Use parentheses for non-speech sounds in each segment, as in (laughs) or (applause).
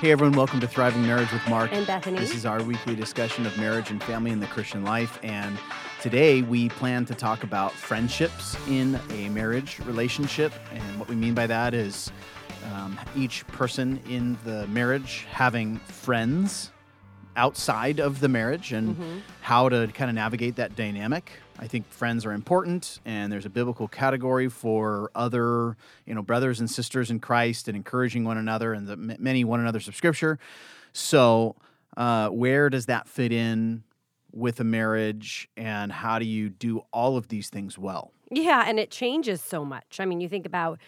Hey everyone, welcome to Thriving Marriage with Mark and Bethany. This is our weekly discussion of marriage and family in the Christian life. And today we plan to talk about friendships in a marriage relationship. And what we mean by that is um, each person in the marriage having friends outside of the marriage and mm-hmm. how to kind of navigate that dynamic. I think friends are important, and there's a biblical category for other, you know, brothers and sisters in Christ and encouraging one another and the many one another's of Scripture. So, uh, where does that fit in with a marriage, and how do you do all of these things well? Yeah, and it changes so much. I mean, you think about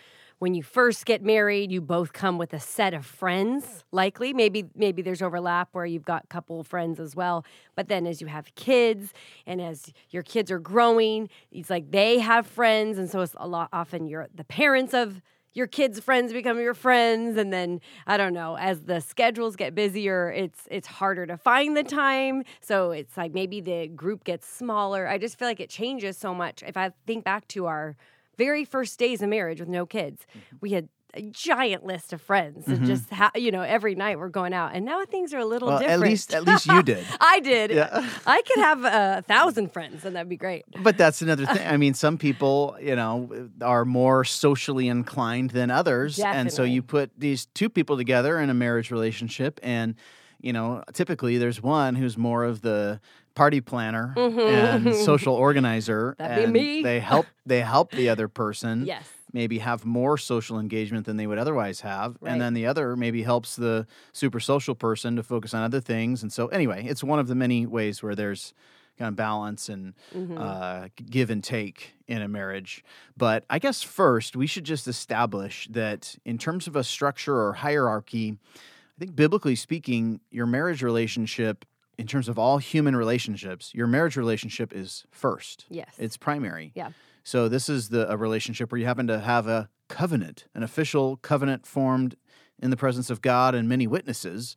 when you first get married, you both come with a set of friends, likely. Maybe maybe there's overlap where you've got a couple friends as well. But then as you have kids and as your kids are growing, it's like they have friends. And so it's a lot often you're the parents of your kids' friends become your friends and then I don't know as the schedules get busier it's it's harder to find the time so it's like maybe the group gets smaller I just feel like it changes so much if I think back to our very first days of marriage with no kids, mm-hmm. we had a giant list of friends mm-hmm. and just ha- you know every night we're going out. And now things are a little well, different. at least at least you did. (laughs) I did. Yeah. i could have a thousand friends and that'd be great. But that's another thing. I (laughs) mean some people you know are more socially inclined than others. Definitely. and so you put these two people together in a marriage relationship. And you know typically there's one who's more of the party planner mm-hmm. and (laughs) social organizer. That'd and be me. They help they help the other person. (laughs) Yes. Maybe have more social engagement than they would otherwise have. Right. And then the other maybe helps the super social person to focus on other things. And so anyway, it's one of the many ways where there's kind of balance and mm-hmm. uh, give and take in a marriage. But I guess first we should just establish that in terms of a structure or hierarchy, I think biblically speaking, your marriage relationship in terms of all human relationships, your marriage relationship is first. Yes. It's primary. Yeah. So this is the a relationship where you happen to have a covenant, an official covenant formed in the presence of God and many witnesses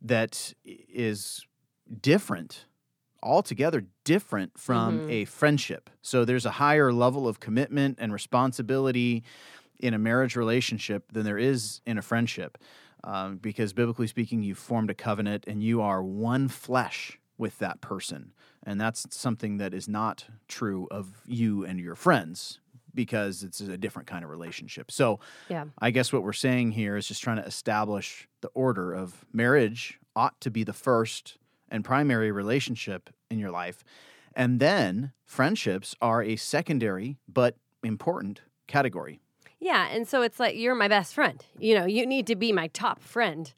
that is different altogether different from mm-hmm. a friendship. So there's a higher level of commitment and responsibility in a marriage relationship than there is in a friendship um, because biblically speaking, you've formed a covenant and you are one flesh with that person. And that's something that is not true of you and your friends because it's a different kind of relationship. So, yeah. I guess what we're saying here is just trying to establish the order of marriage ought to be the first and primary relationship in your life. And then friendships are a secondary but important category. Yeah, and so it's like you're my best friend. You know, you need to be my top friend.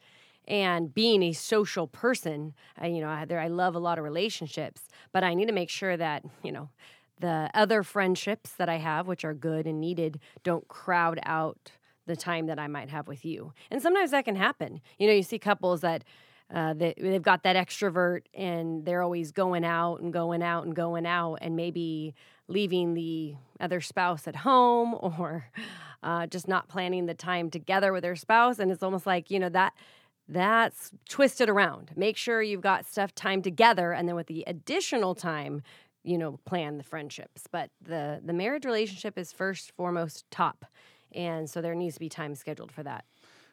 And being a social person, I, you know, I, there I love a lot of relationships, but I need to make sure that you know the other friendships that I have, which are good and needed, don't crowd out the time that I might have with you. And sometimes that can happen. You know, you see couples that uh, they, they've got that extrovert and they're always going out and going out and going out and maybe leaving the other spouse at home (laughs) or uh, just not planning the time together with their spouse. And it's almost like, you know, that that's twisted around. Make sure you've got stuff time together and then with the additional time, you know, plan the friendships. But the the marriage relationship is first foremost top. And so there needs to be time scheduled for that.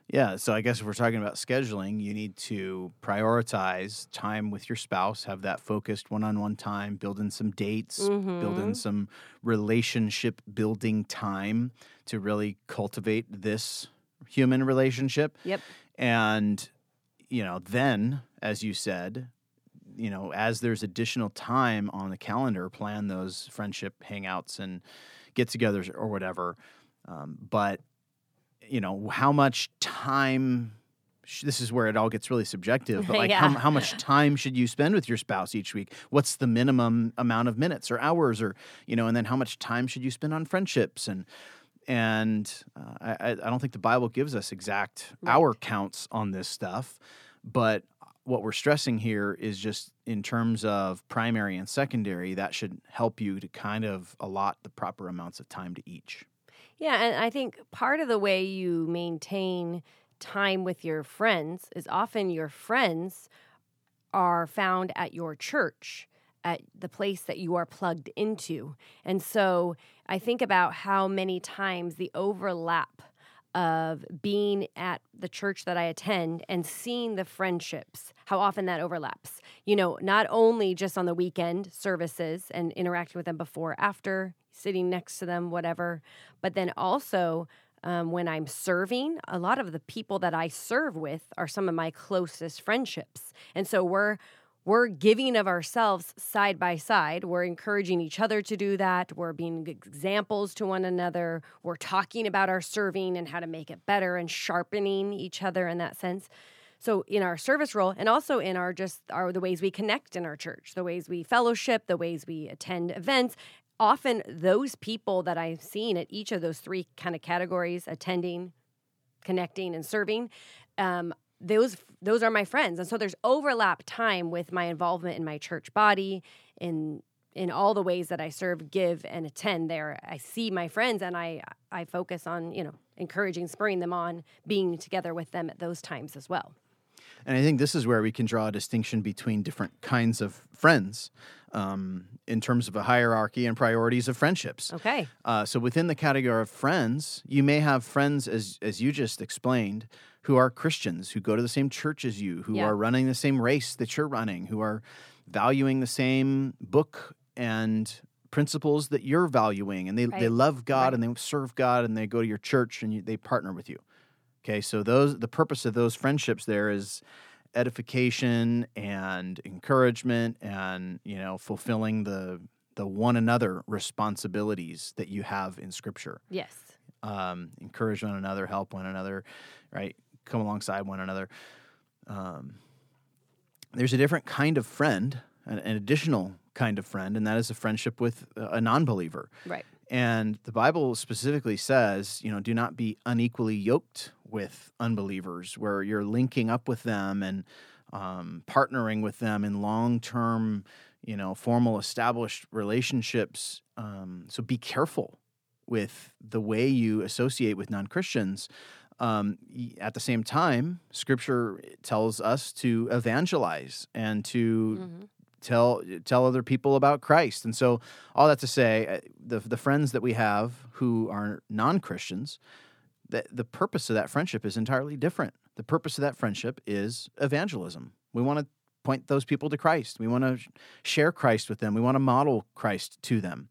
Yeah, so I guess if we're talking about scheduling, you need to prioritize time with your spouse, have that focused one on one time, build in some dates, mm-hmm. build in some relationship building time to really cultivate this human relationship. Yep. And, you know, then, as you said, you know, as there's additional time on the calendar, plan those friendship hangouts and get togethers or whatever. Um, but you know how much time this is where it all gets really subjective but (laughs) like yeah. how, how much time should you spend with your spouse each week what's the minimum amount of minutes or hours or you know and then how much time should you spend on friendships and and uh, I, I don't think the bible gives us exact right. hour counts on this stuff but what we're stressing here is just in terms of primary and secondary that should help you to kind of allot the proper amounts of time to each yeah, and I think part of the way you maintain time with your friends is often your friends are found at your church, at the place that you are plugged into. And so I think about how many times the overlap of being at the church that I attend and seeing the friendships, how often that overlaps. You know, not only just on the weekend services and interacting with them before, after, sitting next to them, whatever, but then also um, when I'm serving, a lot of the people that I serve with are some of my closest friendships. And so we're we're giving of ourselves side by side. We're encouraging each other to do that. We're being examples to one another. We're talking about our serving and how to make it better and sharpening each other in that sense. So in our service role and also in our just our the ways we connect in our church, the ways we fellowship, the ways we attend events, often those people that I've seen at each of those three kind of categories, attending, connecting and serving, um, those those are my friends and so there's overlap time with my involvement in my church body in in all the ways that I serve, give, and attend there. I see my friends and I I focus on, you know, encouraging, spurring them on, being together with them at those times as well. And I think this is where we can draw a distinction between different kinds of friends um, in terms of a hierarchy and priorities of friendships. Okay. Uh, so within the category of friends, you may have friends, as, as you just explained, who are Christians, who go to the same church as you, who Yeah. are running the same race that you're running, who are valuing the same book and principles that you're valuing. And they, they love God Right. and they serve God and they go to your church and you, they partner with you. Okay, so those the purpose of those friendships there is edification and encouragement and you know fulfilling the the one another responsibilities that you have in scripture Yes. um, encourage one another help one another right come alongside one another um, there's a different kind of friend an, an additional kind of friend and that is a friendship with a a non-believer Right. And the Bible specifically says, you know, do not be unequally yoked with unbelievers, where you're linking up with them and um, partnering with them in long term, you know, formal established relationships. Um, so be careful with the way you associate with non Christians. Um, at the same time, Scripture tells us to evangelize and to Mhm. Tell tell other people about Christ. And so, all that to say, uh, the the friends that we have who are non Christians, that the purpose of that friendship is entirely different. The purpose of that friendship is evangelism. We want to point those people to Christ. We want to share Christ with them. We want to model Christ to them.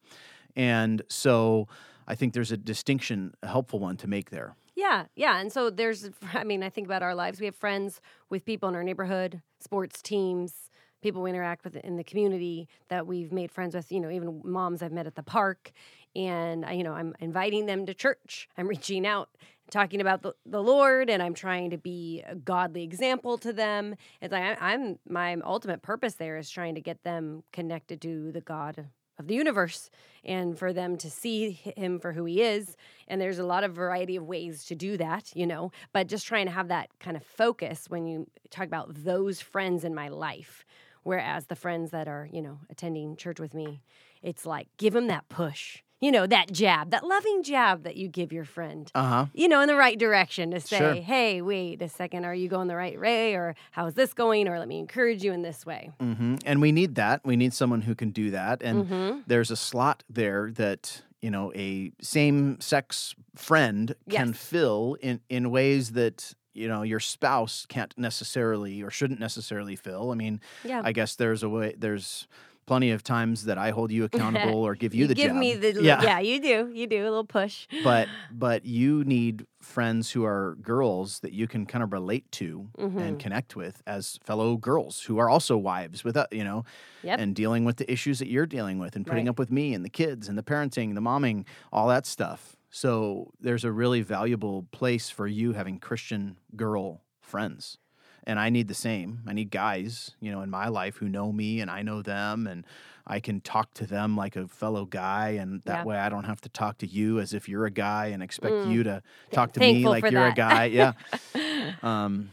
And so, I think there's a distinction, a helpful one to make there. Yeah, yeah. And so there's, (laughs) I mean, I think about our lives. We have friends with people in our neighborhood, sports teams, people we interact with in the community that we've made friends with, you know, even moms I've met at the park. And, I- you know, I'm inviting them to church. I'm (laughs) reaching out, talking about the, the Lord, and I'm trying to be a godly example to them. It's like I, I'm, my ultimate purpose there is trying to get them connected to the God of the universe and for them to see him for who he is and there's a lot of variety of ways to do that you know but just trying to have that kind of focus when you talk about those friends in my life whereas the friends that are you know attending church with me it's like give them that push you know that jab that loving jab that you give your friend Uh huh. you know, in the right direction to say, Sure. hey, wait a second, are you going the right way? Or how is this going? Or let me encourage you in this way. hmm And we need that. We need someone who can do that. And Mhm. there's a slot there that you know a same-sex friend can fill in in ways that you know your spouse can't necessarily or shouldn't necessarily fill. I mean, Yeah. I guess there's a way. There's plenty of times that I hold you (laughs) accountable or give you, the give me the yeah. yeah. you do you do a little push but (laughs) but you need friends who are girls that you can kind of relate to Mhm. and connect with as fellow girls who are also wives with uh, you know Yep. and dealing with the issues that you're dealing with and putting Right. up with me and the kids and the parenting the momming all that stuff so there's a really valuable place for you having christian girl friends. And i need the same. I need guys you know in my life who know me and i know them and i can talk to them like a fellow guy and that Yeah. way i don't have to talk to you as if you're a guy and expect Mm. you to talk to me like you're a guy. Yeah. (laughs) Um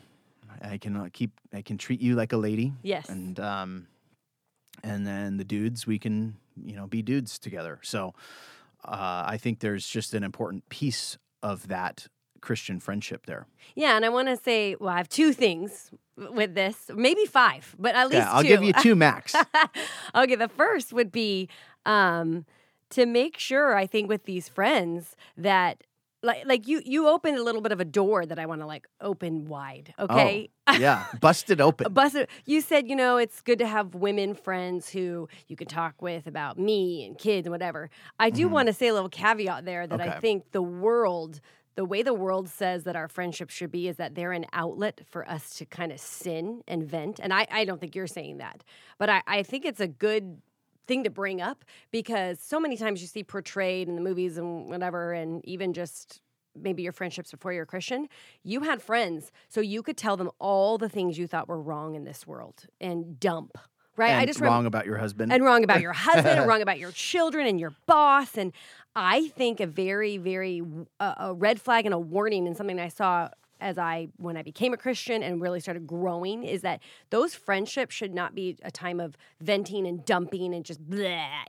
i can uh, keep i can treat you like a lady. Yes. And um and then the dudes we can you know be dudes together. So uh i think there's just an important piece of that christian friendship there yeah and i want to say well i have two things with this maybe five but at least yeah i'll two. give you two max (laughs) okay, the first would be um, to make sure, I think, with these friends that like like you you opened a little bit of a door that I want to like open wide. Okay. Oh, yeah, (laughs) busted open. Busted. You said you know it's good to have women friends who you can talk with about me and kids and whatever. I do Mhm. want to say a little caveat there that I think the world. The way the world says that our friendships should be is that they're an outlet for us to kind of sin and vent. And I, I don't think you're saying that. But I, I think it's a good thing to bring up because so many times you see portrayed in the movies and whatever, and even just maybe your friendships before you're a Christian, you had friends, so you could tell them all the things you thought were wrong in this world and dump. Right? and I just wrong remember about your husband. and wrong about your husband and (laughs) wrong about your children and your boss and i think a very very uh, a red flag and a warning and something i saw as i when i became a christian and really started growing is that those friendships should not be a time of venting and dumping and just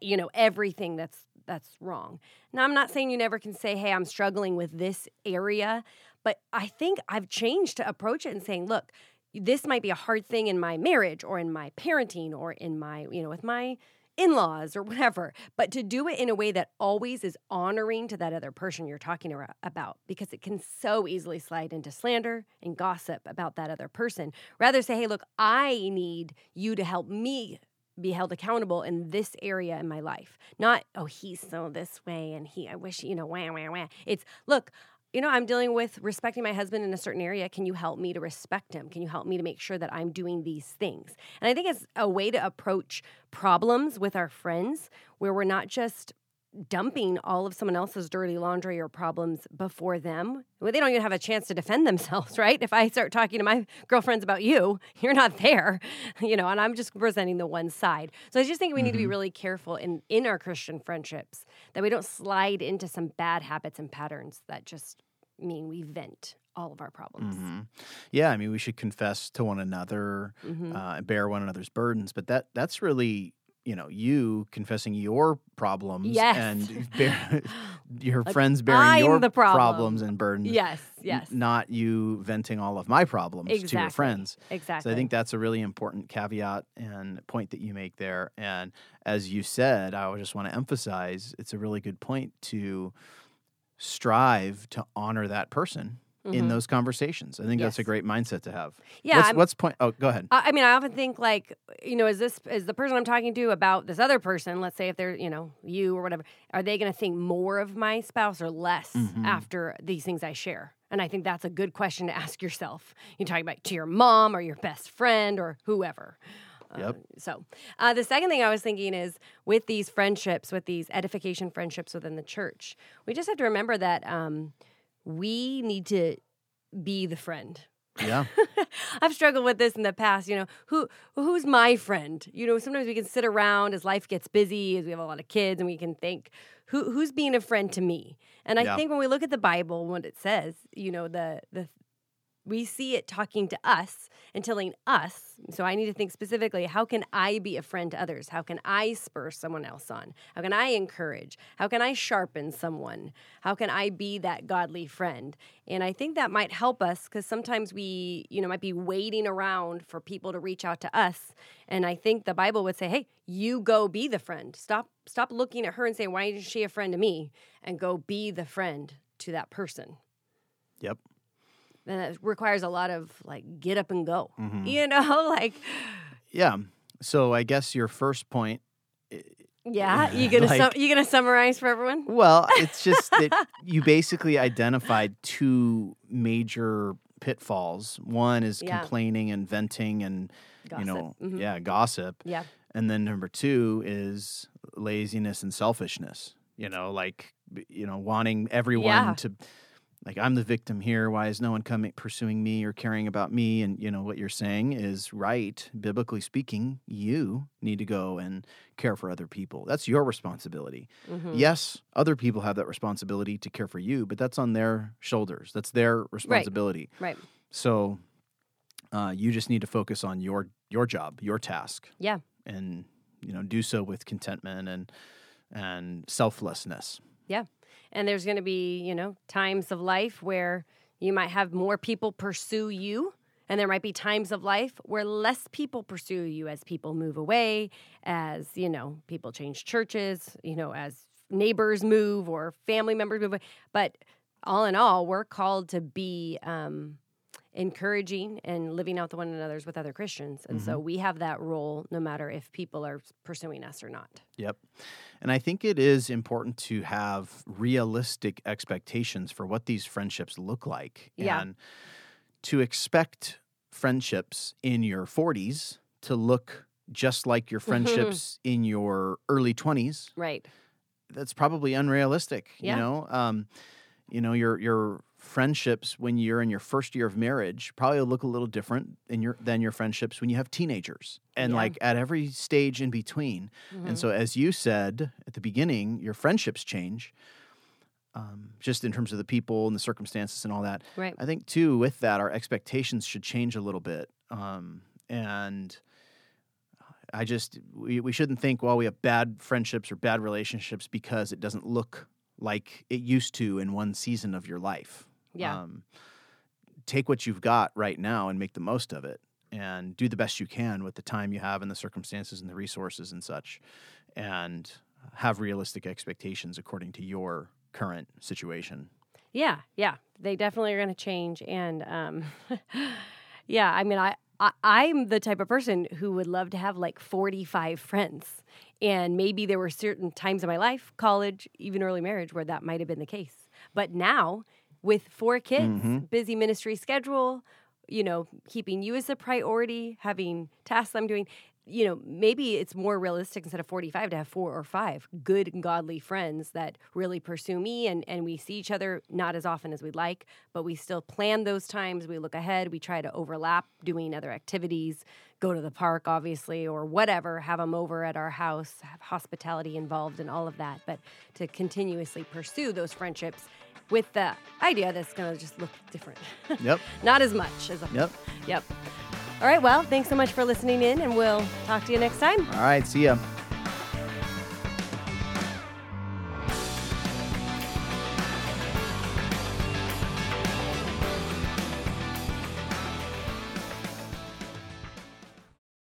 you know everything that's that's wrong. Now i'm not saying you never can say hey i'm struggling with this area but i think i've changed to approach it and saying look this might be a hard thing in my marriage or in my parenting or in my, you know, with my in laws or whatever, but to do it in a way that always is honoring to that other person you're talking about because it can so easily slide into slander and gossip about that other person. Rather say, hey, look, I need you to help me be held accountable in this area in my life. Not, oh, he's so this way and he, I wish, you know, wah, wah, wah. It's, look, you know, I'm dealing with respecting my husband in a certain area. Can you help me to respect him? Can you help me to make sure that I'm doing these things? And I think it's a way to approach problems with our friends where we're not just dumping all of someone else's dirty laundry or problems before them. Well, they don't even have a chance to defend themselves, (laughs) right? If I start talking to my girlfriends about you, (laughs) you're not there, (laughs) you know, and I'm just presenting the one side. So I just think we need to be really careful in in our Christian friendships that we don't slide into some bad habits and patterns that just mean we vent all of our problems. Mhm. Yeah, I mean, we should confess to one another, Mhm. uh, and bear one another's burdens. But that that's really, you know, you confessing your problems Yes. and bear, (laughs) (laughs) your Like, friends bearing I'm your the problem. problems and burdens. Yes, n- yes. Not you venting all of my problems to your friends. Exactly. So I think that's a really important caveat and point that you make there. And as you said, I just want to emphasize it's a really good point to strive to honor that person in Mhm. those conversations. I think that's a great mindset to have. Yeah, What's, what's point? Oh, go ahead. I mean, I often think like, you know, is this is the person I'm talking to about this other person? Let's say if they're, you know, you or whatever, are they going to think more of my spouse or less Mhm. after these things I share? And I think that's a good question to ask yourself. You're talking about to your mom or your best friend or whoever. Yep. Uh, so, uh, the second thing I was thinking is with these friendships, with these edification friendships within the church, we just have to remember that um, we need to be the friend. Yeah. (laughs) I've struggled with this in the past. You know, who who's my friend? You know, sometimes we can sit around as life gets busy, as we have a lot of kids, and we can think, who who's being a friend to me? And I Yeah. think when we look at the Bible, what it says, you know, the the we see it talking to us and telling us. So I need to think specifically how can I be a friend to others? How can I spur someone else on? How can I encourage? How can I sharpen someone? How can I be that godly friend? And I think that might help us because sometimes we, you know, might be waiting around for people to reach out to us. And I think the Bible would say, hey, you go be the friend. Stop stop looking at her and saying, why isn't she a friend to me? And go be the friend to that person Yep. And it requires a lot of like get up and go Mhm. you know (laughs) like Yeah. So I guess your first point. yeah you gonna (laughs) Like- sum- you gonna summarize for everyone Well, it's (laughs) just that you basically identified two major pitfalls. One is Yeah. complaining and venting and Gossip. you know, Mhm. yeah, gossip. yeah And then number two is laziness and selfishness. You know, like you know, wanting everyone Yeah. to like I'm the victim here. Why is no one coming pursuing me or caring about me? And you know what you're saying is right. Biblically speaking, you need to go and care for other people. That's your responsibility. Mhm. Yes, other people have that responsibility to care for you, but that's on their shoulders. That's their responsibility. right So uh, you just need to focus on your your job, your task yeah and you know do so with contentment and and selflessness and there's gonna be you know times of life where you might have more people pursue you and there might be times of life where less people pursue you as people move away as you know people change churches you know as neighbors move or family members move away. But all in all, we're called to be um, encouraging and living out the one another's with other Christians. And so we have that role no matter if people are pursuing us or not. Yep. And I think it is important to have realistic expectations for what these friendships look like. Yeah. And to expect friendships in your 40s to look just like your friendships in your early 20s, Right. that's probably unrealistic. Yeah. You know, um, you know your your friendships when you're in your first year of marriage probably look a little different than your than your friendships when you have teenagers and Yeah. like at every stage in between. And so, as you said at the beginning, your friendships change. Um, just in terms of the people and the circumstances and all that. Right. I think too with that our expectations should change a little bit. Um, and I just we, we shouldn't think well we have bad friendships or bad relationships because it doesn't look like it used to in one season of your life. Yeah. Um, take what you've got right now and make the most of it and do the best you can with the time you have and the circumstances and the resources and such and have realistic expectations according to your current situation. Yeah, yeah, they definitely are going to change, and um, (laughs) yeah, I mean, I, I I'm the type of person who would love to have like 45 friends, and maybe there were certain times in my life, college, even early marriage, where that might have been the case. But now, with four kids, mm-hmm. busy ministry schedule, you know, keeping you as a priority, having tasks I'm doing, you know, maybe it's more realistic instead of 45 to have four or five good and godly friends that really pursue me and, and we see each other not as often as we'd like, but we still plan those times. We look ahead, we try to overlap doing other activities, go to the park, obviously, or whatever, have them over at our house, have hospitality involved and all of that, but to continuously pursue those friendships with the idea that's going to just look different. (laughs) Yep. not as much as a Yep. Yep. All right. Well, thanks so much for listening in, and we'll talk to you next time. All right. See ya.